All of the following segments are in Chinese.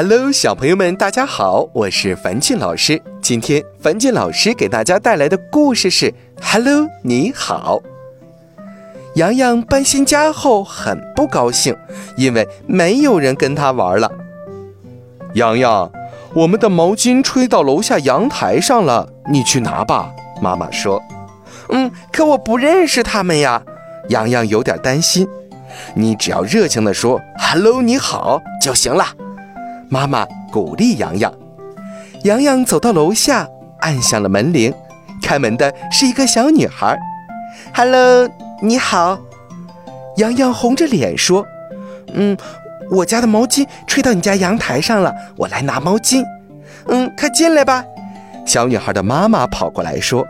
Hello，小朋友们，大家好，我是樊俊老师。今天樊俊老师给大家带来的故事是：Hello，你好。洋洋搬新家后很不高兴，因为没有人跟他玩了。洋洋，我们的毛巾吹到楼下阳台上了，你去拿吧。妈妈说：“嗯，可我不认识他们呀。”洋洋有点担心。你只要热情地说 “Hello，你好”就行了。妈妈鼓励洋洋。洋洋走到楼下，按响了门铃。开门的是一个小女孩。“Hello，你好。”洋洋红着脸说：“嗯，我家的毛巾吹到你家阳台上了，我来拿毛巾。嗯，快进来吧。”小女孩的妈妈跑过来说：“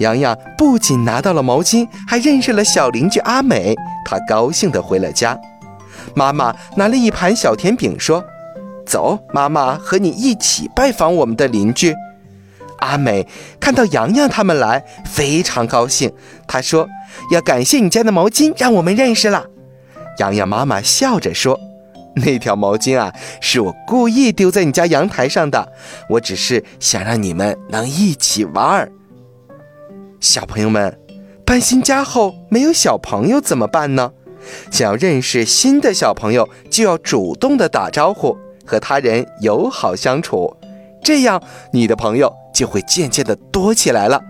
洋洋不仅拿到了毛巾，还认识了小邻居阿美。”她高兴地回了家。妈妈拿了一盘小甜饼说。走，妈妈和你一起拜访我们的邻居。阿美看到洋洋他们来，非常高兴。她说：“要感谢你家的毛巾，让我们认识了。”洋洋妈妈笑着说：“那条毛巾啊，是我故意丢在你家阳台上的。我只是想让你们能一起玩儿。”小朋友们，搬新家后没有小朋友怎么办呢？想要认识新的小朋友，就要主动的打招呼。和他人友好相处，这样你的朋友就会渐渐的多起来了。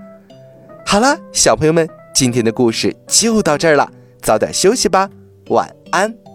好了，小朋友们，今天的故事就到这儿了，早点休息吧，晚安。